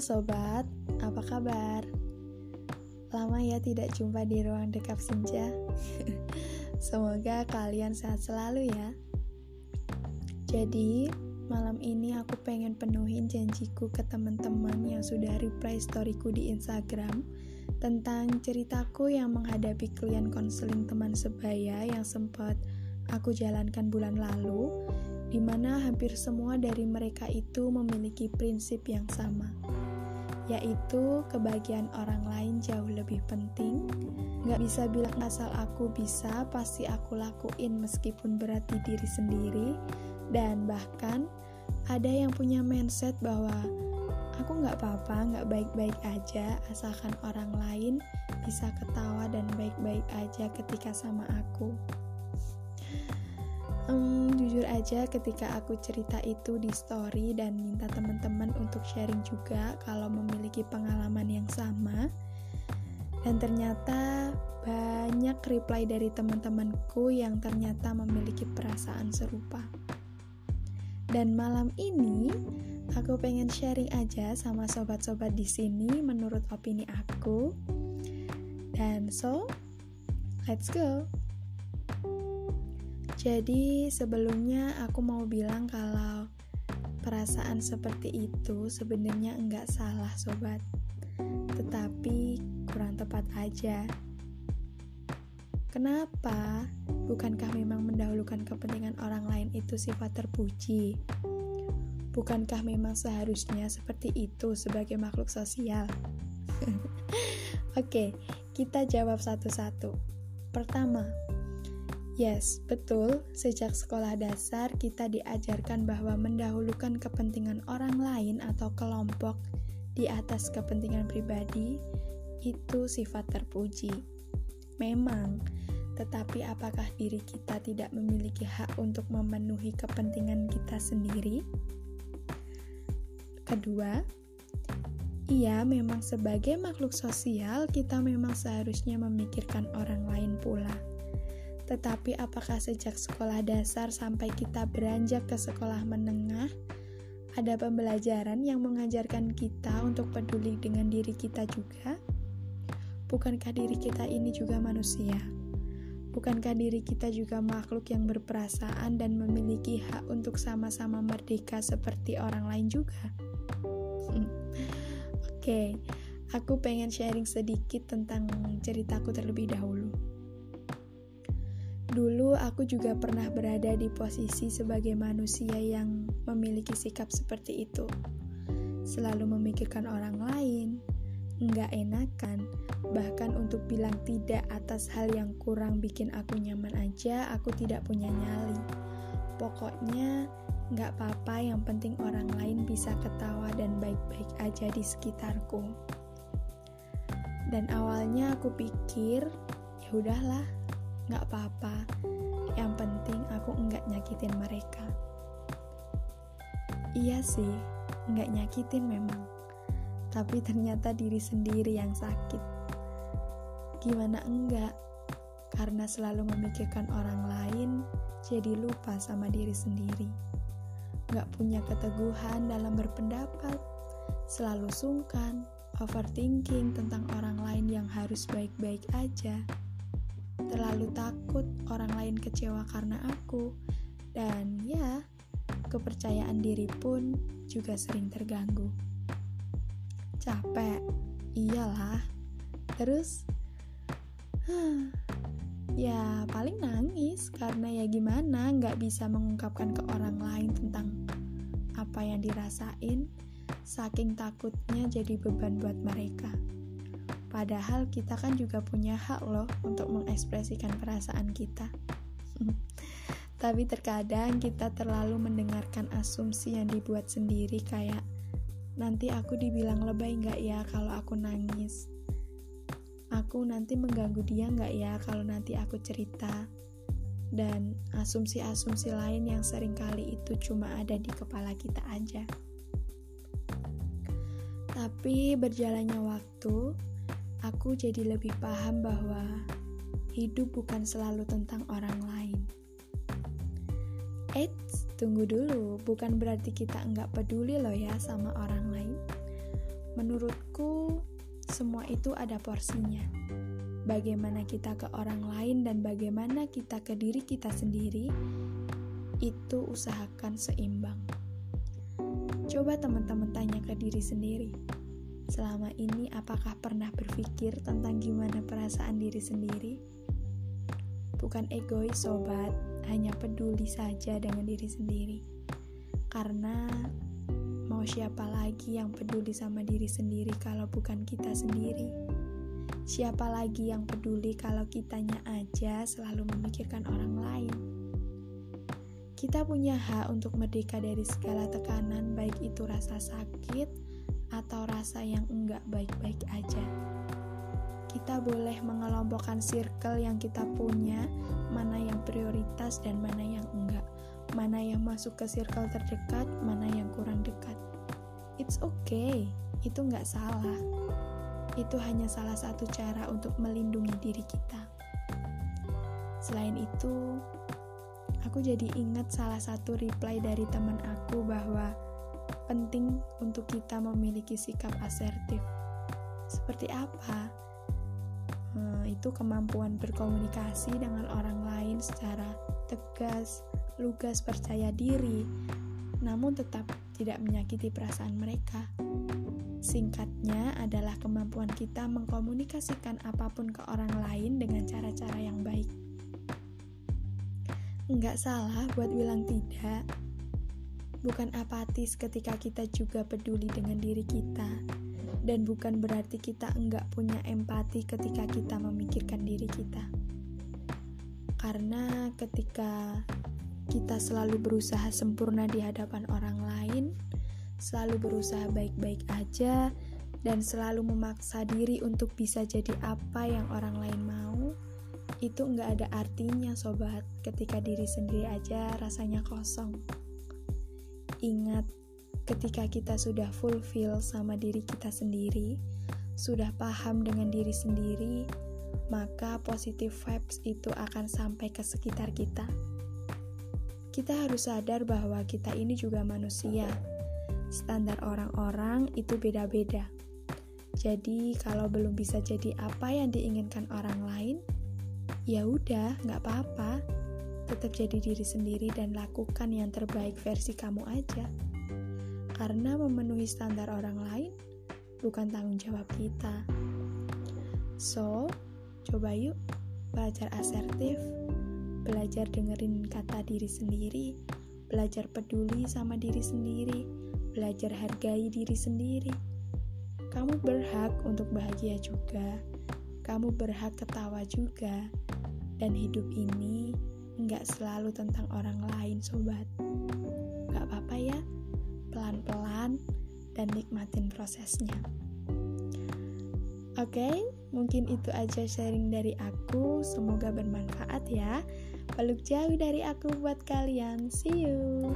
sobat, apa kabar? Lama ya tidak jumpa di ruang dekap senja. Semoga kalian sehat selalu ya. Jadi, malam ini aku pengen penuhin janjiku ke teman-teman yang sudah reply storyku di Instagram tentang ceritaku yang menghadapi klien konseling teman sebaya yang sempat aku jalankan bulan lalu di mana hampir semua dari mereka itu memiliki prinsip yang sama, yaitu kebahagiaan orang lain jauh lebih penting. Gak bisa bilang asal aku bisa, pasti aku lakuin meskipun berat di diri sendiri, dan bahkan ada yang punya mindset bahwa aku gak apa-apa, gak baik-baik aja, asalkan orang lain bisa ketawa dan baik-baik aja ketika sama aku um, jujur aja ketika aku cerita itu di story dan minta teman-teman untuk sharing juga kalau memiliki pengalaman yang sama. Dan ternyata banyak reply dari teman-temanku yang ternyata memiliki perasaan serupa. Dan malam ini aku pengen sharing aja sama sobat-sobat di sini menurut opini aku. Dan so let's go jadi sebelumnya aku mau bilang kalau perasaan seperti itu sebenarnya enggak salah sobat Tetapi kurang tepat aja Kenapa? Bukankah memang mendahulukan kepentingan orang lain itu sifat terpuji? Bukankah memang seharusnya seperti itu sebagai makhluk sosial? Oke, kita jawab satu-satu. Pertama, Yes, betul. Sejak sekolah dasar, kita diajarkan bahwa mendahulukan kepentingan orang lain atau kelompok di atas kepentingan pribadi itu sifat terpuji. Memang, tetapi apakah diri kita tidak memiliki hak untuk memenuhi kepentingan kita sendiri? Kedua, iya, memang sebagai makhluk sosial, kita memang seharusnya memikirkan orang lain pula tetapi apakah sejak sekolah dasar sampai kita beranjak ke sekolah menengah, ada pembelajaran yang mengajarkan kita untuk peduli dengan diri kita juga? Bukankah diri kita ini juga manusia? Bukankah diri kita juga makhluk yang berperasaan dan memiliki hak untuk sama-sama merdeka seperti orang lain juga? Oke, okay, aku pengen sharing sedikit tentang ceritaku terlebih dahulu. Dulu aku juga pernah berada di posisi sebagai manusia yang memiliki sikap seperti itu. Selalu memikirkan orang lain, nggak enakan, bahkan untuk bilang tidak atas hal yang kurang bikin aku nyaman aja, aku tidak punya nyali. Pokoknya nggak apa-apa, yang penting orang lain bisa ketawa dan baik-baik aja di sekitarku. Dan awalnya aku pikir, ya udahlah, Gak apa-apa, yang penting aku enggak nyakitin mereka. Iya sih, enggak nyakitin memang. Tapi ternyata diri sendiri yang sakit. Gimana enggak? Karena selalu memikirkan orang lain, jadi lupa sama diri sendiri. Gak punya keteguhan dalam berpendapat, selalu sungkan, overthinking tentang orang lain yang harus baik-baik aja terlalu takut orang lain kecewa karena aku, dan ya, kepercayaan diri pun juga sering terganggu. Capek, iyalah. Terus, huh, ya paling nangis karena ya gimana nggak bisa mengungkapkan ke orang lain tentang apa yang dirasain, saking takutnya jadi beban buat mereka. Padahal kita kan juga punya hak loh untuk mengekspresikan perasaan kita. Tapi terkadang kita terlalu mendengarkan asumsi yang dibuat sendiri kayak nanti aku dibilang lebay nggak ya kalau aku nangis. Aku nanti mengganggu dia nggak ya kalau nanti aku cerita. Dan asumsi-asumsi lain yang sering kali itu cuma ada di kepala kita aja. Tapi berjalannya waktu, aku jadi lebih paham bahwa hidup bukan selalu tentang orang lain. Eits, tunggu dulu, bukan berarti kita enggak peduli loh ya sama orang lain. Menurutku, semua itu ada porsinya. Bagaimana kita ke orang lain dan bagaimana kita ke diri kita sendiri, itu usahakan seimbang. Coba teman-teman tanya ke diri sendiri. Selama ini apakah pernah berpikir tentang gimana perasaan diri sendiri? Bukan egois sobat, hanya peduli saja dengan diri sendiri. Karena Mau siapa lagi yang peduli sama diri sendiri kalau bukan kita sendiri? Siapa lagi yang peduli kalau kitanya aja selalu memikirkan orang lain? Kita punya hak untuk merdeka dari segala tekanan, baik itu rasa sakit atau rasa yang enggak baik-baik aja. Kita boleh mengelompokkan circle yang kita punya, mana yang prioritas dan mana yang enggak mana yang masuk ke circle terdekat, mana yang kurang dekat. It's okay, itu nggak salah. Itu hanya salah satu cara untuk melindungi diri kita. Selain itu, aku jadi ingat salah satu reply dari teman aku bahwa penting untuk kita memiliki sikap asertif. Seperti apa? Hmm, itu kemampuan berkomunikasi dengan orang lain secara tegas, lugas percaya diri, namun tetap tidak menyakiti perasaan mereka. Singkatnya adalah kemampuan kita mengkomunikasikan apa pun ke orang lain dengan cara-cara yang baik. Enggak salah buat bilang tidak. Bukan apatis ketika kita juga peduli dengan diri kita. Dan bukan berarti kita enggak punya empati ketika kita memikirkan diri kita. Karena ketika kita selalu berusaha sempurna di hadapan orang lain, selalu berusaha baik-baik aja, dan selalu memaksa diri untuk bisa jadi apa yang orang lain mau, itu nggak ada artinya sobat ketika diri sendiri aja rasanya kosong. Ingat, ketika kita sudah fulfill sama diri kita sendiri, sudah paham dengan diri sendiri, maka positive vibes itu akan sampai ke sekitar kita kita harus sadar bahwa kita ini juga manusia. Standar orang-orang itu beda-beda. Jadi, kalau belum bisa jadi apa yang diinginkan orang lain, ya udah, nggak apa-apa. Tetap jadi diri sendiri dan lakukan yang terbaik versi kamu aja. Karena memenuhi standar orang lain bukan tanggung jawab kita. So, coba yuk belajar asertif belajar dengerin kata diri sendiri, belajar peduli sama diri sendiri, belajar hargai diri sendiri. Kamu berhak untuk bahagia juga, kamu berhak ketawa juga, dan hidup ini nggak selalu tentang orang lain, sobat. Gak apa-apa ya, pelan-pelan dan nikmatin prosesnya. Oke, okay, mungkin itu aja sharing dari aku. Semoga bermanfaat ya. Peluk jauh dari aku buat kalian. See you.